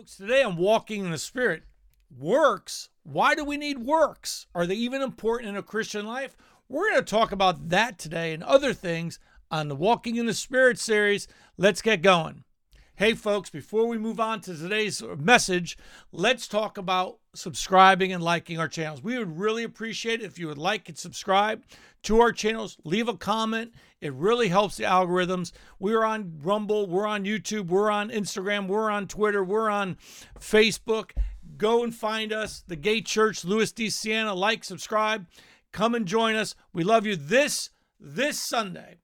folks. Today I'm walking in the Spirit. Works. Why do we need works? Are they even important in a Christian life? We're going to talk about that today and other things on the Walking in the Spirit series. Let's get going. Hey, folks, before we move on to today's message, let's talk about subscribing and liking our channels. We would really appreciate it if you would like and subscribe to our channels. Leave a comment. It really helps the algorithms. We're on Rumble, we're on YouTube, we're on Instagram, we're on Twitter, we're on Facebook. Go and find us, the Gate Church, Louis D. Siena. Like, subscribe, come and join us. We love you. This this Sunday,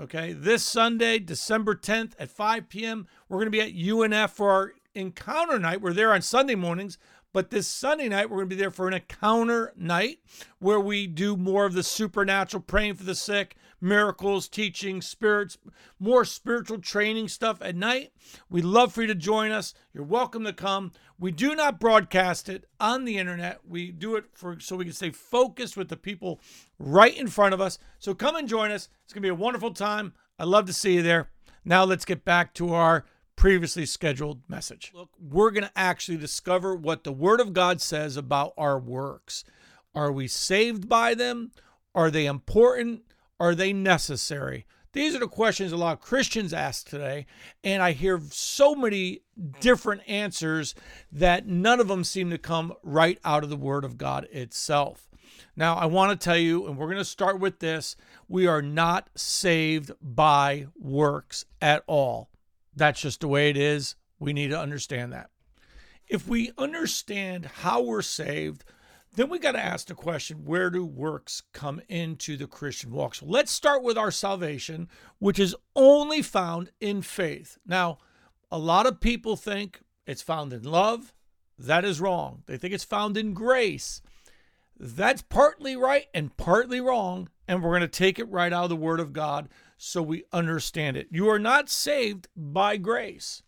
Okay, this Sunday, December 10th at 5 p.m., we're going to be at UNF for our encounter night. We're there on Sunday mornings, but this Sunday night, we're going to be there for an encounter night where we do more of the supernatural, praying for the sick, miracles, teaching, spirits, more spiritual training stuff at night. We'd love for you to join us. You're welcome to come. We do not broadcast it on the internet. We do it for so we can stay focused with the people right in front of us. So come and join us. It's going to be a wonderful time. I'd love to see you there. Now let's get back to our previously scheduled message. Look, we're going to actually discover what the Word of God says about our works. Are we saved by them? Are they important? Are they necessary? These are the questions a lot of Christians ask today, and I hear so many different answers that none of them seem to come right out of the Word of God itself. Now, I want to tell you, and we're going to start with this we are not saved by works at all. That's just the way it is. We need to understand that. If we understand how we're saved, then we got to ask the question where do works come into the Christian walk? So let's start with our salvation, which is only found in faith. Now, a lot of people think it's found in love. That is wrong. They think it's found in grace. That's partly right and partly wrong. And we're going to take it right out of the Word of God so we understand it. You are not saved by grace.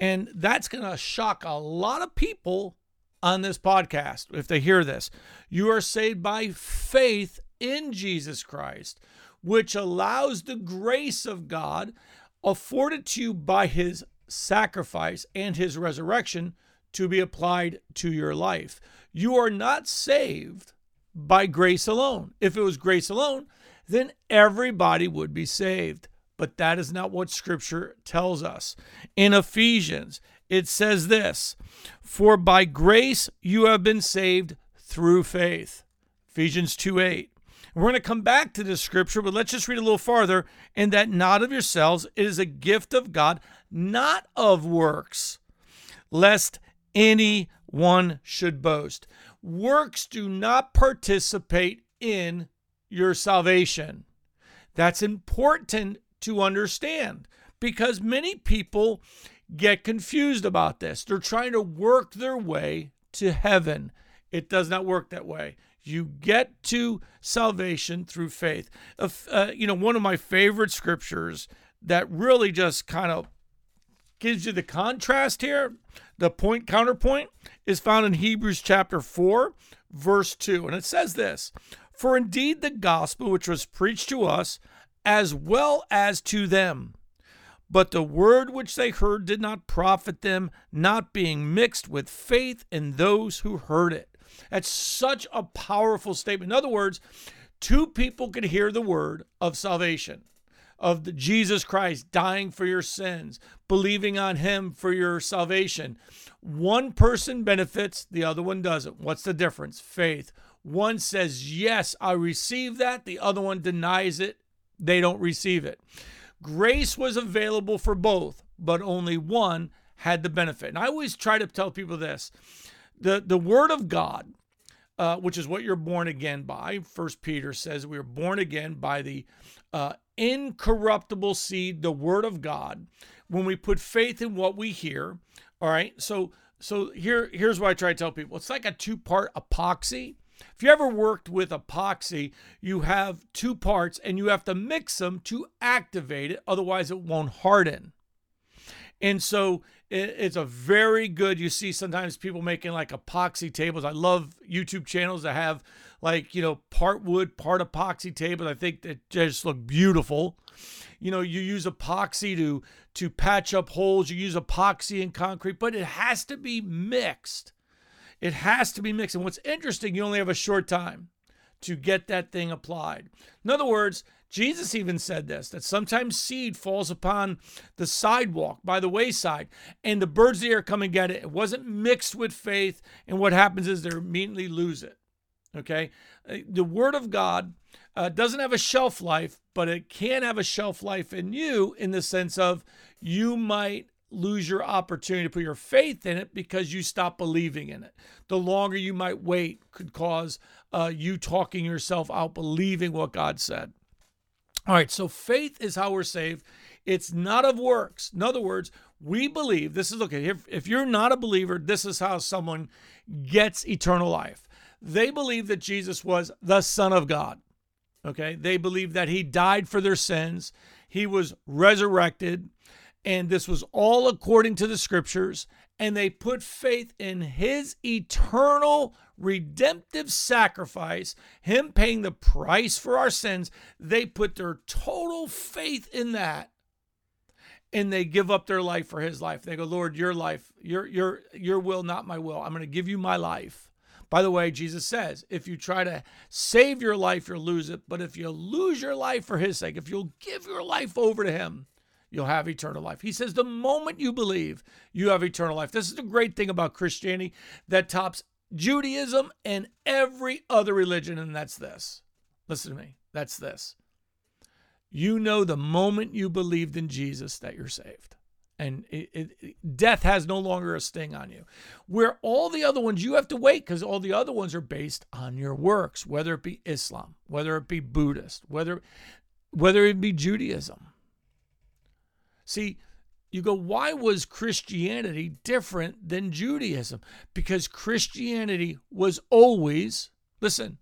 And that's going to shock a lot of people on this podcast if they hear this. You are saved by faith in Jesus Christ, which allows the grace of God afforded to you by his sacrifice and his resurrection to be applied to your life. You are not saved by grace alone. If it was grace alone, then everybody would be saved. But that is not what Scripture tells us. In Ephesians, it says this For by grace you have been saved through faith. Ephesians 2 8. We're going to come back to this scripture, but let's just read a little farther. And that not of yourselves, it is a gift of God, not of works, lest any one should boast. Works do not participate in your salvation. That's important to understand because many people get confused about this. They're trying to work their way to heaven. It does not work that way. You get to salvation through faith. Uh, you know, one of my favorite scriptures that really just kind of gives you the contrast here, the point counterpoint, is found in Hebrews chapter 4, verse 2. And it says this For indeed the gospel which was preached to us, as well as to them, but the word which they heard did not profit them, not being mixed with faith in those who heard it. That's such a powerful statement. In other words, two people could hear the word of salvation, of the Jesus Christ dying for your sins, believing on him for your salvation. One person benefits, the other one doesn't. What's the difference? Faith. One says, Yes, I receive that. The other one denies it. They don't receive it. Grace was available for both, but only one had the benefit. And I always try to tell people this the, the Word of God, uh, which is what you're born again by, First Peter says we are born again by the uh, incorruptible seed, the Word of God. When we put faith in what we hear, all right. So so here here's what I try to tell people. It's like a two part epoxy. If you ever worked with epoxy, you have two parts and you have to mix them to activate it, otherwise, it won't harden. And so it's a very good. You see sometimes people making like epoxy tables. I love YouTube channels that have like you know part wood, part epoxy tables. I think that just look beautiful. You know, you use epoxy to to patch up holes. You use epoxy in concrete, but it has to be mixed. It has to be mixed. And what's interesting, you only have a short time to get that thing applied. In other words, Jesus even said this that sometimes seed falls upon the sidewalk by the wayside, and the birds of the air come and get it. It wasn't mixed with faith, and what happens is they immediately lose it. Okay? Uh, the Word of God uh, doesn't have a shelf life, but it can have a shelf life in you in the sense of you might lose your opportunity to put your faith in it because you stop believing in it. The longer you might wait could cause uh, you talking yourself out believing what God said. All right, so faith is how we're saved. It's not of works. In other words, we believe this is okay. If, if you're not a believer, this is how someone gets eternal life. They believe that Jesus was the Son of God. Okay, they believe that he died for their sins, he was resurrected, and this was all according to the scriptures. And they put faith in his eternal redemptive sacrifice, him paying the price for our sins. They put their total faith in that. And they give up their life for his life. They go, Lord, your life, your your your will, not my will. I'm going to give you my life. By the way, Jesus says, if you try to save your life, you'll lose it. But if you lose your life for his sake, if you'll give your life over to him, you'll have eternal life. He says, the moment you believe, you have eternal life. This is the great thing about Christianity that tops Judaism and every other religion, and that's this. Listen to me. That's this. You know the moment you believed in Jesus that you're saved. And it, it, death has no longer a sting on you. Where all the other ones, you have to wait because all the other ones are based on your works, whether it be Islam, whether it be Buddhist, whether, whether it be Judaism. See, you go, why was Christianity different than Judaism? Because Christianity was always, listen,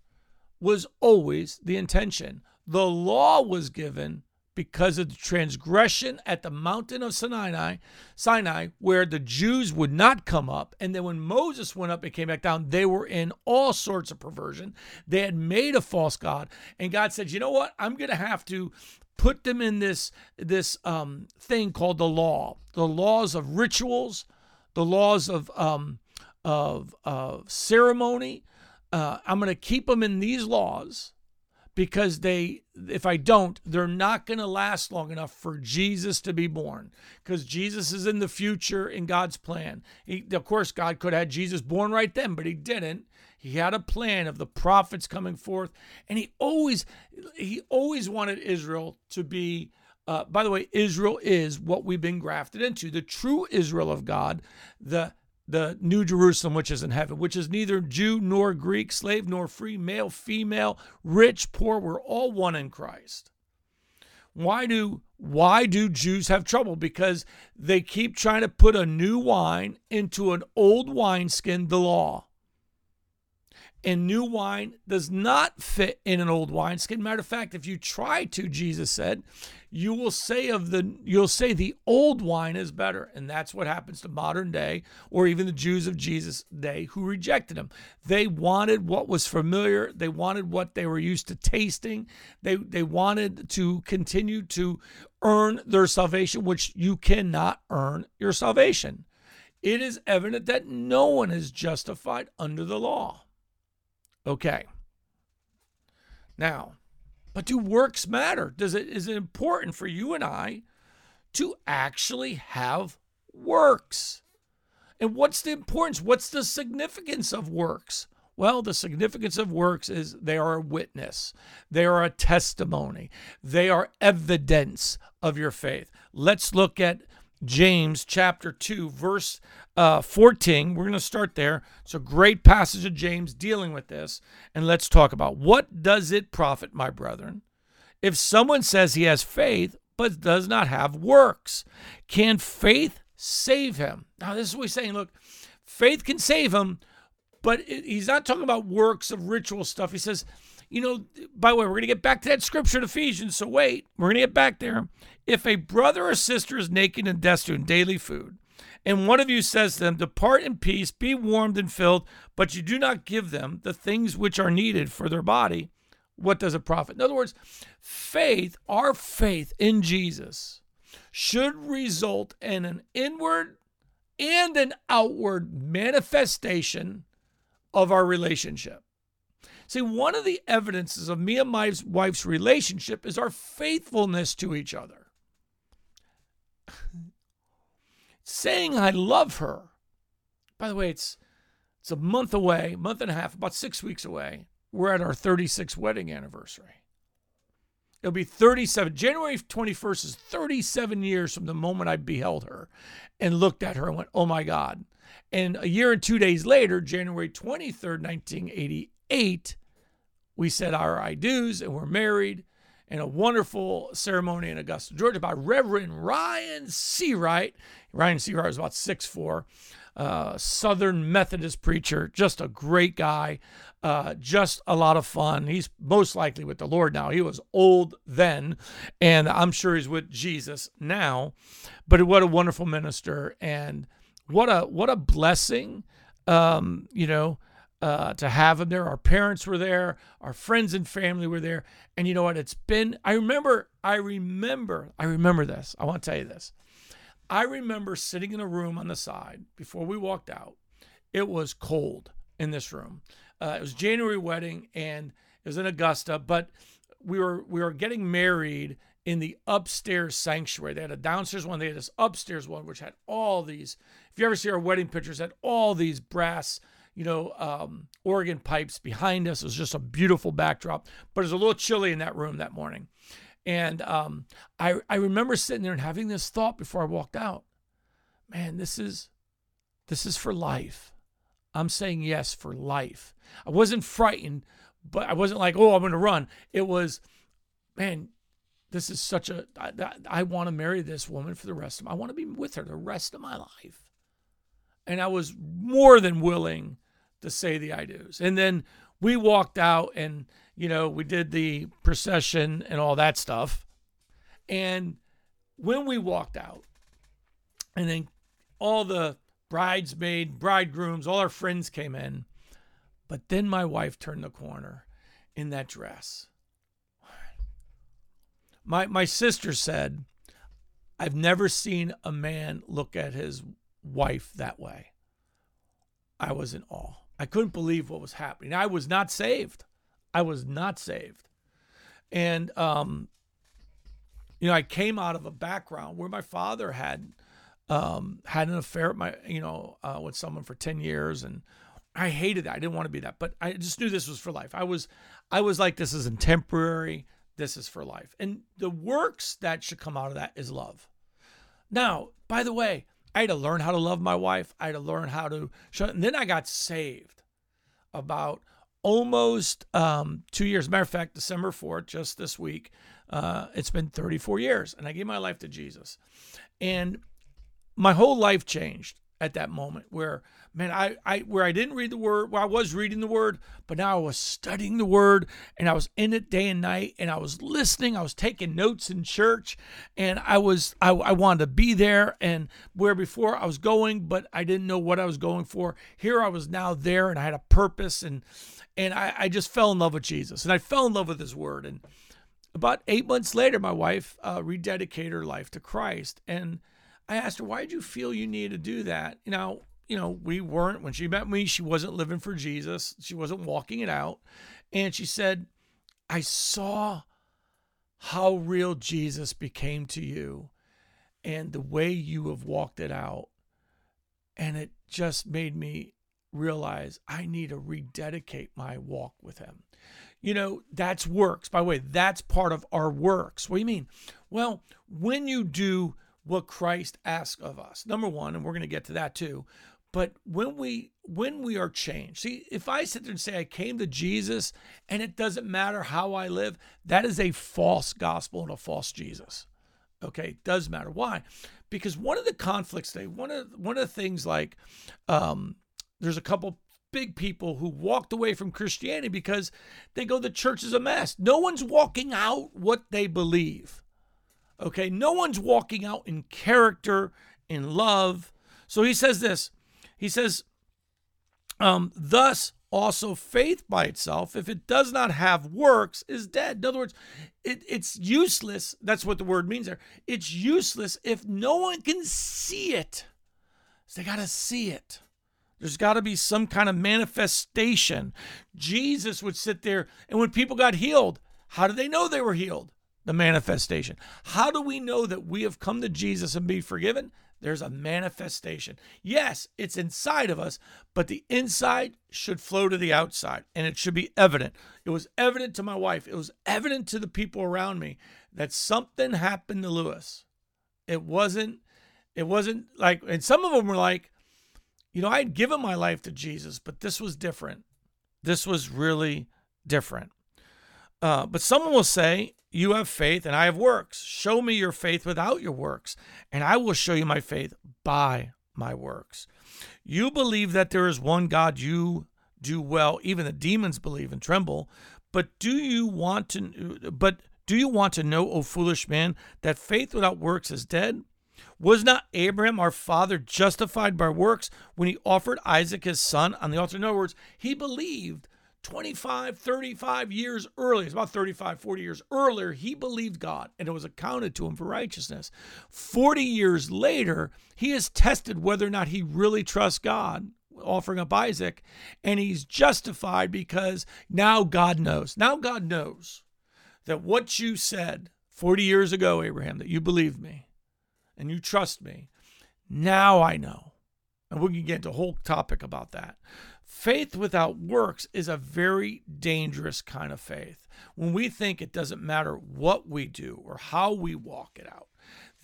was always the intention. The law was given because of the transgression at the mountain of Sinai, Sinai, where the Jews would not come up. And then when Moses went up and came back down, they were in all sorts of perversion. They had made a false God. And God said, you know what? I'm going to have to put them in this this um, thing called the law, the laws of rituals, the laws of um, of, of ceremony. Uh, I'm going to keep them in these laws because they if I don't, they're not going to last long enough for Jesus to be born because Jesus is in the future in God's plan. He, of course, God could have had Jesus born right then, but he didn't. He had a plan of the prophets coming forth, and he always he always wanted Israel to be. Uh, by the way, Israel is what we've been grafted into, the true Israel of God, the the New Jerusalem, which is in heaven, which is neither Jew nor Greek, slave nor free, male, female, rich, poor. We're all one in Christ. Why do why do Jews have trouble? Because they keep trying to put a new wine into an old wineskin, the law and new wine does not fit in an old wineskin. Matter of fact, if you try to, Jesus said, you will say of the you'll say the old wine is better. And that's what happens to modern day or even the Jews of Jesus' day who rejected him. They wanted what was familiar, they wanted what they were used to tasting. They they wanted to continue to earn their salvation, which you cannot earn your salvation. It is evident that no one is justified under the law. Okay. Now, but do works matter? Does it is it important for you and I to actually have works? And what's the importance? What's the significance of works? Well, the significance of works is they are a witness, they are a testimony, they are evidence of your faith. Let's look at James chapter 2, verse uh, 14. We're going to start there. It's a great passage of James dealing with this. And let's talk about what does it profit, my brethren, if someone says he has faith but does not have works? Can faith save him? Now, this is what he's saying. Look, faith can save him, but he's not talking about works of ritual stuff. He says, you know, by the way, we're going to get back to that scripture in Ephesians. So wait, we're going to get back there. If a brother or sister is naked and destitute in daily food, And one of you says to them, Depart in peace, be warmed and filled, but you do not give them the things which are needed for their body. What does it profit? In other words, faith, our faith in Jesus, should result in an inward and an outward manifestation of our relationship. See, one of the evidences of me and my wife's relationship is our faithfulness to each other. Saying I love her. By the way, it's it's a month away, month and a half, about six weeks away. We're at our 36th wedding anniversary. It'll be 37. January 21st is 37 years from the moment I beheld her and looked at her and went, oh my God. And a year and two days later, January 23rd, 1988, we said our I do's and we're married in a wonderful ceremony in Augusta, Georgia by Reverend Ryan Seawright. Ryan Seawright was about six four, uh, Southern Methodist preacher, just a great guy, uh, just a lot of fun. He's most likely with the Lord now. He was old then, and I'm sure he's with Jesus now. But what a wonderful minister, and what a what a blessing, um, you know uh, to have them there. Our parents were there, our friends and family were there. And you know what? It's been, I remember, I remember, I remember this. I want to tell you this. I remember sitting in a room on the side before we walked out. It was cold in this room. Uh, it was January wedding and it was in Augusta, but we were we were getting married in the upstairs sanctuary. They had a downstairs one, they had this upstairs one, which had all these. If you ever see our wedding pictures, had all these brass you know, um, organ pipes behind us. It was just a beautiful backdrop, but it was a little chilly in that room that morning. And um, I, I remember sitting there and having this thought before I walked out. Man, this is this is for life. I'm saying yes for life. I wasn't frightened, but I wasn't like, oh, I'm going to run. It was, man, this is such a. I, I want to marry this woman for the rest of. My, I want to be with her the rest of my life. And I was more than willing to say the I do's. And then we walked out and, you know, we did the procession and all that stuff. And when we walked out, and then all the bridesmaid, bridegrooms, all our friends came in. But then my wife turned the corner in that dress. My my sister said, I've never seen a man look at his wife that way. I was in awe. I couldn't believe what was happening. I was not saved. I was not saved. And, um, you know, I came out of a background where my father had um, had an affair with my, you know, uh, with someone for 10 years. And I hated that. I didn't want to be that, but I just knew this was for life. I was, I was like, this isn't temporary. This is for life. And the works that should come out of that is love. Now, by the way, I had to learn how to love my wife. I had to learn how to show. And then I got saved about almost um, two years. Matter of fact, December 4th, just this week, uh, it's been 34 years, and I gave my life to Jesus. And my whole life changed at that moment where man I, I where i didn't read the word well i was reading the word but now i was studying the word and i was in it day and night and i was listening i was taking notes in church and i was i, I wanted to be there and where before i was going but i didn't know what i was going for here i was now there and i had a purpose and and i, I just fell in love with jesus and i fell in love with his word and about eight months later my wife uh, rededicated her life to christ and I asked her, why did you feel you needed to do that? You know, you know, we weren't, when she met me, she wasn't living for Jesus. She wasn't walking it out. And she said, I saw how real Jesus became to you and the way you have walked it out. And it just made me realize I need to rededicate my walk with him. You know, that's works. By the way, that's part of our works. What do you mean? Well, when you do what Christ asks of us. Number one, and we're going to get to that too. But when we when we are changed, see, if I sit there and say I came to Jesus and it doesn't matter how I live, that is a false gospel and a false Jesus. Okay, it does matter. Why? Because one of the conflicts they one of one of the things like um, there's a couple big people who walked away from Christianity because they go the church is a mess. No one's walking out what they believe. Okay, no one's walking out in character, in love. So he says this. He says, um, thus also faith by itself, if it does not have works, is dead. In other words, it, it's useless. That's what the word means there. It's useless if no one can see it. So they got to see it. There's got to be some kind of manifestation. Jesus would sit there, and when people got healed, how did they know they were healed? The manifestation. How do we know that we have come to Jesus and be forgiven? There's a manifestation. Yes, it's inside of us, but the inside should flow to the outside and it should be evident. It was evident to my wife, it was evident to the people around me that something happened to Lewis. It wasn't, it wasn't like, and some of them were like, you know, I had given my life to Jesus, but this was different. This was really different. Uh, but someone will say, you have faith and I have works. Show me your faith without your works, and I will show you my faith by my works. You believe that there is one God, you do well. Even the demons believe and tremble. But do you want to but do you want to know, O foolish man, that faith without works is dead? Was not Abraham our father justified by works when he offered Isaac his son on the altar? In other words, he believed 25, 35 years earlier, it's about 35, 40 years earlier, he believed God and it was accounted to him for righteousness. 40 years later, he has tested whether or not he really trusts God, offering up Isaac, and he's justified because now God knows. Now God knows that what you said 40 years ago, Abraham, that you believed me and you trust me, now I know. And we can get into a whole topic about that. Faith without works is a very dangerous kind of faith. When we think it doesn't matter what we do or how we walk it out,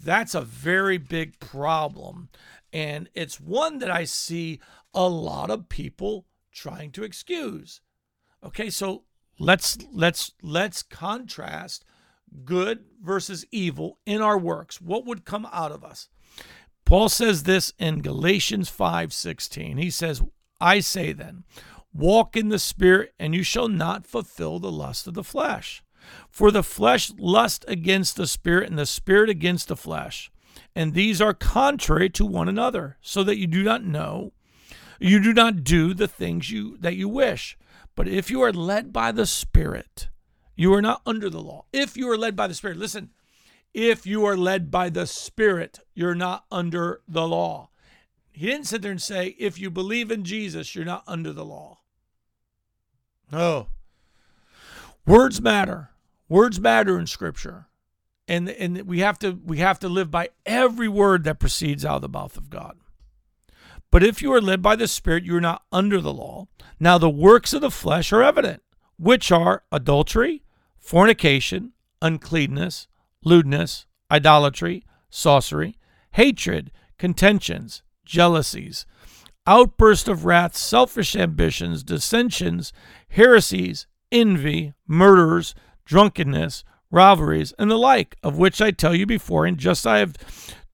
that's a very big problem. And it's one that I see a lot of people trying to excuse. Okay, so let's let's let's contrast good versus evil in our works. What would come out of us? Paul says this in Galatians 5:16. He says, I say then, walk in the Spirit, and you shall not fulfill the lust of the flesh. For the flesh lusts against the Spirit, and the Spirit against the flesh. And these are contrary to one another, so that you do not know, you do not do the things you that you wish. But if you are led by the Spirit, you are not under the law. If you are led by the Spirit, listen, if you are led by the Spirit, you're not under the law. He didn't sit there and say, if you believe in Jesus, you're not under the law. No. Words matter. Words matter in Scripture. And, and we have to we have to live by every word that proceeds out of the mouth of God. But if you are led by the Spirit, you are not under the law. Now the works of the flesh are evident, which are adultery, fornication, uncleanness, lewdness, idolatry, sorcery, hatred, contentions, jealousies, outburst of wrath, selfish ambitions, dissensions, heresies, envy, murders, drunkenness, rivalries, and the like, of which I tell you before, and just I have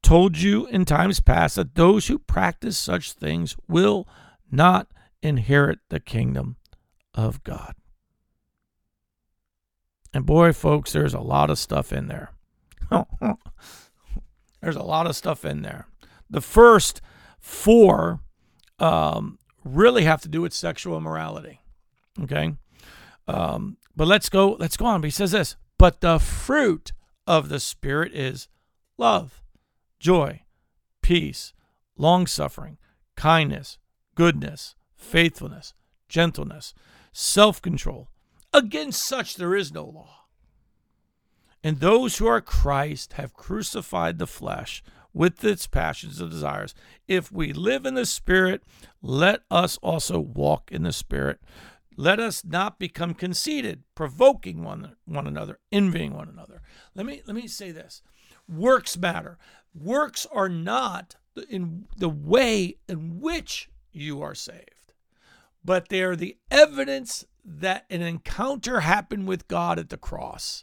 told you in times past, that those who practice such things will not inherit the kingdom of God. And boy, folks, there's a lot of stuff in there. there's a lot of stuff in there. The first Four um, really have to do with sexual immorality. Okay. Um, but let's go, let's go on. But he says this, but the fruit of the Spirit is love, joy, peace, long suffering, kindness, goodness, faithfulness, gentleness, self control. Against such there is no law. And those who are Christ have crucified the flesh with its passions and desires. If we live in the Spirit, let us also walk in the Spirit. Let us not become conceited, provoking one, one another, envying one another. Let me let me say this. Works matter. Works are not in the way in which you are saved, but they are the evidence that an encounter happened with God at the cross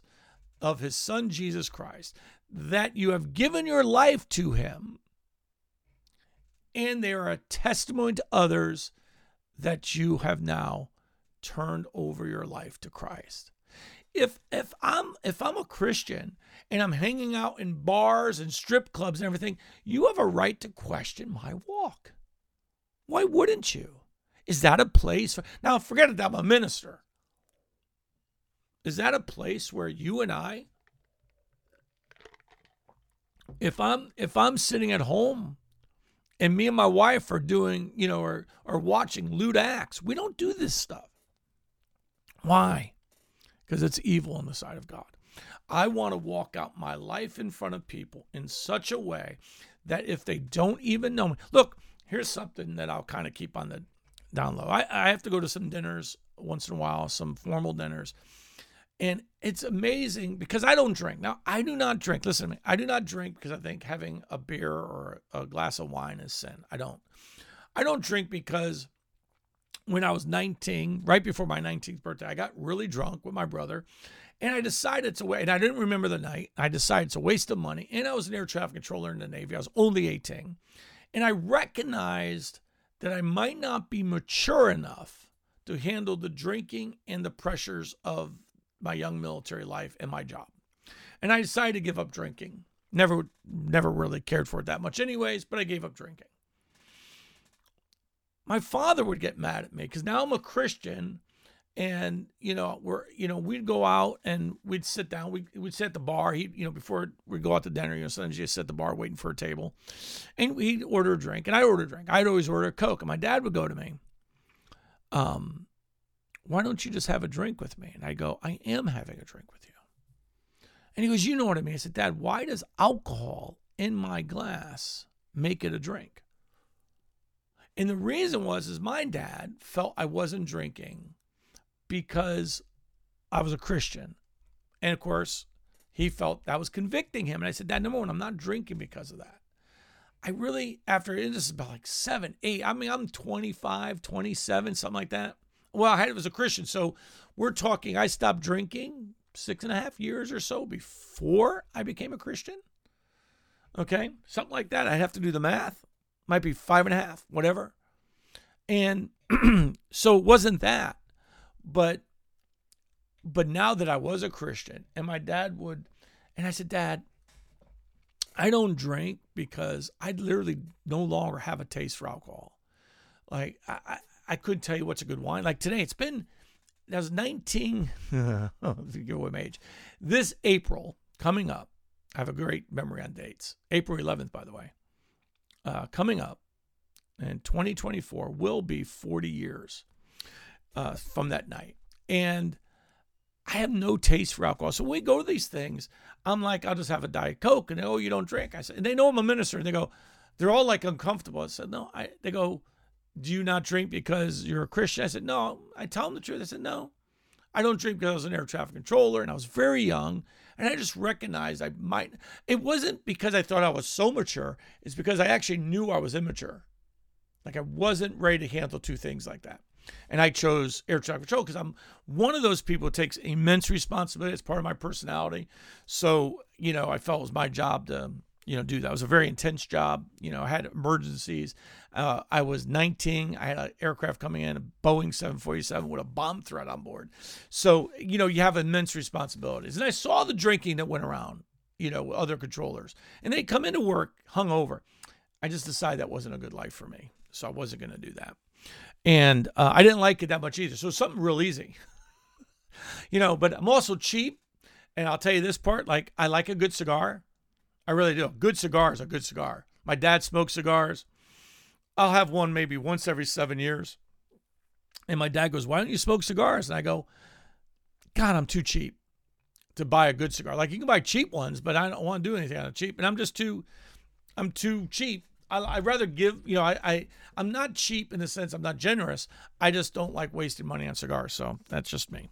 of his son Jesus Christ that you have given your life to him, and they are a testimony to others that you have now turned over your life to Christ. if if I'm if I'm a Christian and I'm hanging out in bars and strip clubs and everything, you have a right to question my walk. Why wouldn't you? Is that a place for, now forget it I'm a minister. Is that a place where you and I if I'm if I'm sitting at home and me and my wife are doing, you know, or are watching lewd acts, we don't do this stuff. Why? Because it's evil on the side of God. I want to walk out my life in front of people in such a way that if they don't even know me, look, here's something that I'll kind of keep on the down low. I, I have to go to some dinners once in a while, some formal dinners. And it's amazing because I don't drink. Now, I do not drink. Listen to me. I do not drink because I think having a beer or a glass of wine is sin. I don't. I don't drink because when I was 19, right before my 19th birthday, I got really drunk with my brother. And I decided to wait, and I didn't remember the night. I decided it's a waste of money. And I was an air traffic controller in the Navy. I was only 18. And I recognized that I might not be mature enough to handle the drinking and the pressures of my young military life and my job. And I decided to give up drinking. Never never really cared for it that much anyways, but I gave up drinking. My father would get mad at me cuz now I'm a Christian and you know we're you know we'd go out and we'd sit down we we'd sit at the bar he you know before we'd go out to dinner you know sometimes you sit at the bar waiting for a table and we'd order a drink and i'd order a drink i'd always order a coke and my dad would go to me um why don't you just have a drink with me and i go i am having a drink with you and he goes you know what i mean i said dad why does alcohol in my glass make it a drink and the reason was is my dad felt i wasn't drinking because I was a Christian. And of course, he felt that was convicting him. And I said, Dad, number one, I'm not drinking because of that. I really, after this is about like seven, eight, I mean, I'm 25, 27, something like that. Well, I was a Christian. So we're talking, I stopped drinking six and a half years or so before I became a Christian. Okay. Something like that. I'd have to do the math. Might be five and a half, whatever. And so it wasn't that but but now that I was a Christian and my dad would and I said, Dad, I don't drink because I literally no longer have a taste for alcohol. Like I, I, couldn't tell you what's a good wine. Like today, it's been that was 19 oh, give away my age. This April coming up, I have a great memory on dates. April 11th, by the way. Uh, coming up in 2024 will be 40 years uh, from that night. And I have no taste for alcohol. So when we go to these things, I'm like, I'll just have a Diet Coke. And they, oh, you don't drink. I said, and they know I'm a minister. And they go, they're all like uncomfortable. I said, no. I, they go, do you not drink because you're a Christian? I said, no. I tell them the truth. I said, no. I don't drink because I was an air traffic controller and I was very young. And I just recognized I might. It wasn't because I thought I was so mature. It's because I actually knew I was immature. Like I wasn't ready to handle two things like that. And I chose air traffic control because I'm one of those people who takes immense responsibility. It's part of my personality. So, you know, I felt it was my job to, you know, do that. It was a very intense job. You know, I had emergencies. Uh, I was 19. I had an aircraft coming in, a Boeing 747 with a bomb threat on board. So, you know, you have immense responsibilities. And I saw the drinking that went around, you know, other controllers. And they come into work hungover. I just decided that wasn't a good life for me. So I wasn't going to do that and uh, I didn't like it that much either. So something real easy, you know. But I'm also cheap, and I'll tell you this part: like I like a good cigar, I really do. Good cigar is a good cigar. My dad smokes cigars. I'll have one maybe once every seven years. And my dad goes, "Why don't you smoke cigars?" And I go, "God, I'm too cheap to buy a good cigar. Like you can buy cheap ones, but I don't want to do anything on cheap. And I'm just too, I'm too cheap I, would rather give, you know, I, I, I'm not cheap in the sense I'm not generous. I just don't like wasting money on cigars. So that's just me.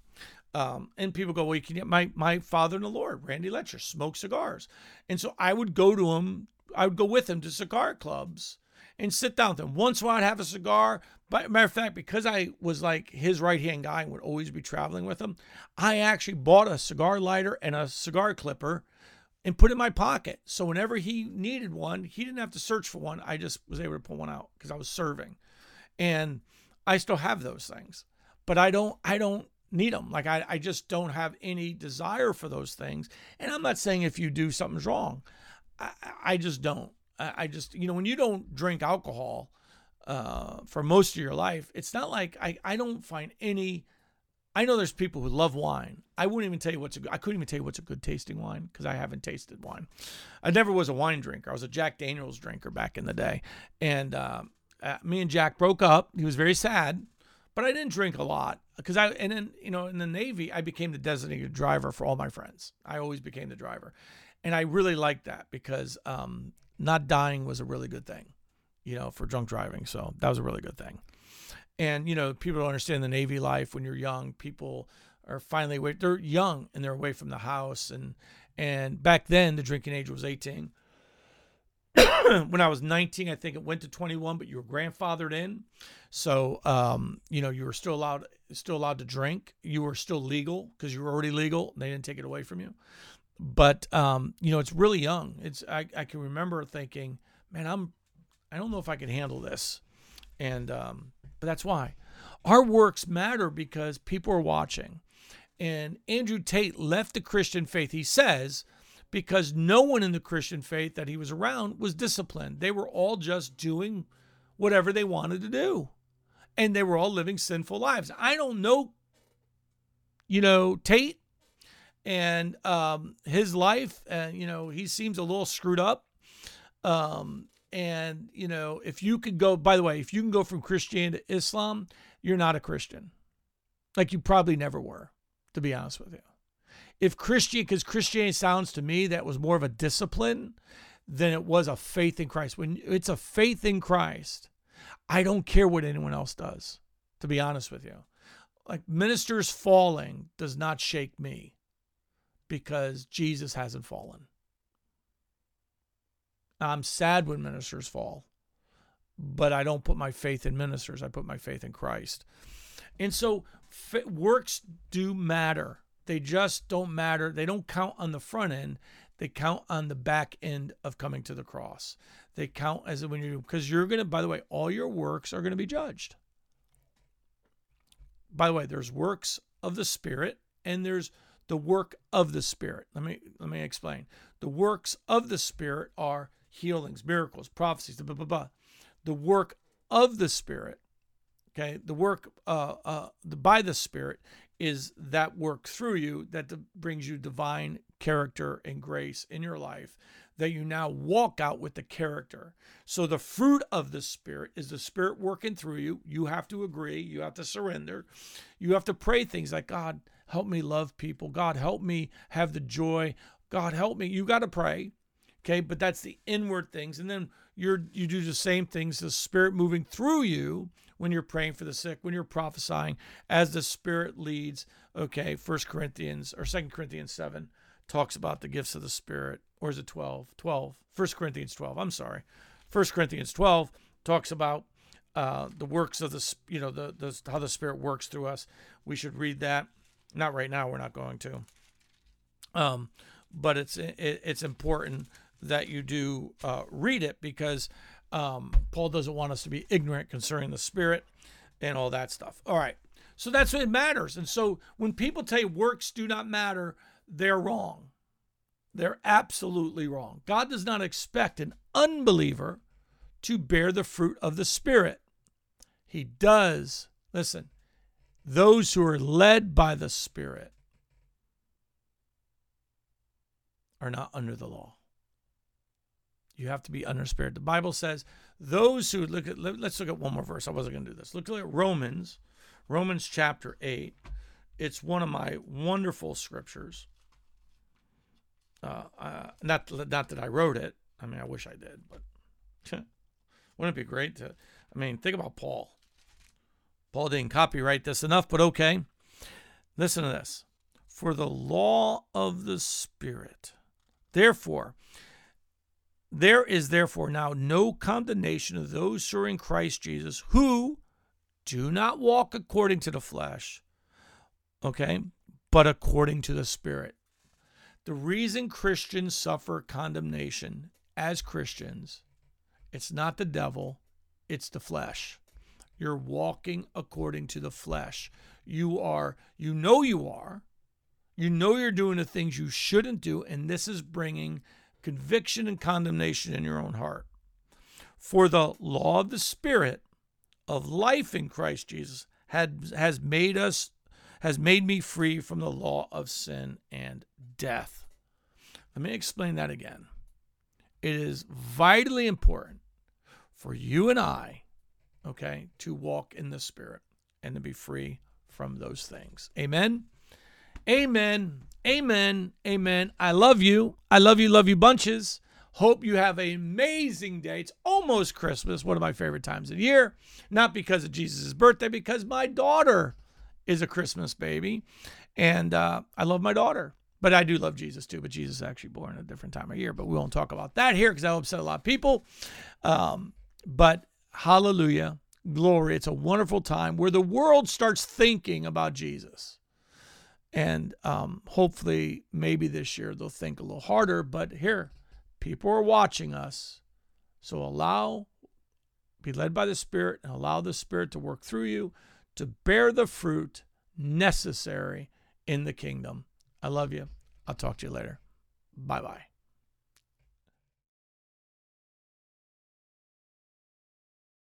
Um, and people go, well, you can get my, my father in the Lord, Randy Letcher, smoke cigars. And so I would go to him, I would go with him to cigar clubs and sit down with him. Once while, I'd have a cigar. But matter of fact, because I was like his right hand guy and would always be traveling with him, I actually bought a cigar lighter and a cigar clipper and put it in my pocket. So whenever he needed one, he didn't have to search for one. I just was able to pull one out because I was serving. And I still have those things. But I don't I don't need them. Like I, I just don't have any desire for those things. And I'm not saying if you do something's wrong. I, I just don't. I, I just you know when you don't drink alcohol uh, for most of your life, it's not like I, I don't find any. I know there's people who love wine. I wouldn't even tell you what's a good, I couldn't even tell you what's a good tasting wine because I haven't tasted wine. I never was a wine drinker. I was a Jack Daniels drinker back in the day, and uh, uh, me and Jack broke up. He was very sad, but I didn't drink a lot because I and then you know in the Navy I became the designated driver for all my friends. I always became the driver, and I really liked that because um, not dying was a really good thing, you know, for drunk driving. So that was a really good thing. And you know, people don't understand the Navy life when you're young. People are finally away. They're young and they're away from the house. And and back then the drinking age was 18. when I was 19, I think it went to 21, but you were grandfathered in. So, um, you know, you were still allowed, still allowed to drink. You were still legal because you were already legal. They didn't take it away from you. But, um, you know, it's really young. It's, I, I can remember thinking, man, I'm, I don't know if I can handle this. And, um, but that's why our works matter because people are watching. And Andrew Tate left the Christian faith. He says, because no one in the Christian faith that he was around was disciplined. They were all just doing whatever they wanted to do. And they were all living sinful lives. I don't know, you know, Tate and um, his life, and, you know, he seems a little screwed up. Um, and, you know, if you could go, by the way, if you can go from Christianity to Islam, you're not a Christian. Like you probably never were, to be honest with you if Christian, because Christianity sounds to me that was more of a discipline than it was a faith in Christ. When it's a faith in Christ, I don't care what anyone else does, to be honest with you. Like ministers falling does not shake me because Jesus hasn't fallen. I'm sad when ministers fall, but I don't put my faith in ministers. I put my faith in Christ. And so works do matter. They just don't matter. They don't count on the front end. They count on the back end of coming to the cross. They count as when you're because you're gonna. By the way, all your works are gonna be judged. By the way, there's works of the Spirit and there's the work of the Spirit. Let me let me explain. The works of the Spirit are healings, miracles, prophecies, blah blah blah. The work of the Spirit, okay, the work uh, uh, the, by the Spirit is that work through you that brings you divine character and grace in your life that you now walk out with the character. So the fruit of the Spirit is the Spirit working through you. You have to agree, you have to surrender, you have to pray things like, God, help me love people. God, help me have the joy. God, help me. You got to pray. Okay, but that's the inward things. And then you're you do the same things, the spirit moving through you when you're praying for the sick, when you're prophesying, as the Spirit leads. Okay, First Corinthians or Second Corinthians 7 talks about the gifts of the Spirit. Or is it 12? 12. 1 Corinthians 12. I'm sorry. First Corinthians 12 talks about uh, the works of the, you know, the, the how the Spirit works through us. We should read that. Not right now. We're not going to. Um, but it's it, it's important that you do uh, read it because um, Paul doesn't want us to be ignorant concerning the Spirit and all that stuff. All right. So that's what it matters. And so when people tell you works do not matter, they're wrong. They're absolutely wrong. God does not expect an unbeliever to bear the fruit of the Spirit. He does, listen, those who are led by the Spirit are not under the law. You have to be under spirit. The Bible says those who look at let's look at one more verse. I wasn't going to do this. Look at Romans, Romans chapter 8. It's one of my wonderful scriptures. Uh, uh, not not that I wrote it. I mean, I wish I did, but wouldn't it be great to? I mean, think about Paul. Paul didn't copyright this enough, but okay. Listen to this. For the law of the Spirit, therefore, there is therefore now no condemnation of those who are in Christ Jesus who do not walk according to the flesh, okay, but according to the Spirit. The reason Christians suffer condemnation as Christians, it's not the devil, it's the flesh. you're walking according to the flesh. You are, you know you are. You know you're doing the things you shouldn't do, and this is bringing conviction and condemnation in your own heart. For the law of the Spirit of life in Christ Jesus had, has made us has made me free from the law of sin and death. Let me explain that again. It is vitally important for you and I, okay, to walk in the Spirit and to be free from those things. Amen. Amen. Amen. Amen. I love you. I love you. Love you bunches. Hope you have an amazing day. It's almost Christmas, one of my favorite times of year. Not because of Jesus' birthday, because my daughter is a Christmas baby. And uh, I love my daughter. But I do love Jesus too. But Jesus is actually born at a different time of year. But we won't talk about that here because that'll upset a lot of people. Um, but hallelujah, glory. It's a wonderful time where the world starts thinking about Jesus. And um, hopefully, maybe this year they'll think a little harder. But here, people are watching us. So allow, be led by the Spirit and allow the Spirit to work through you to bear the fruit necessary in the kingdom. I love you. I'll talk to you later. Bye bye.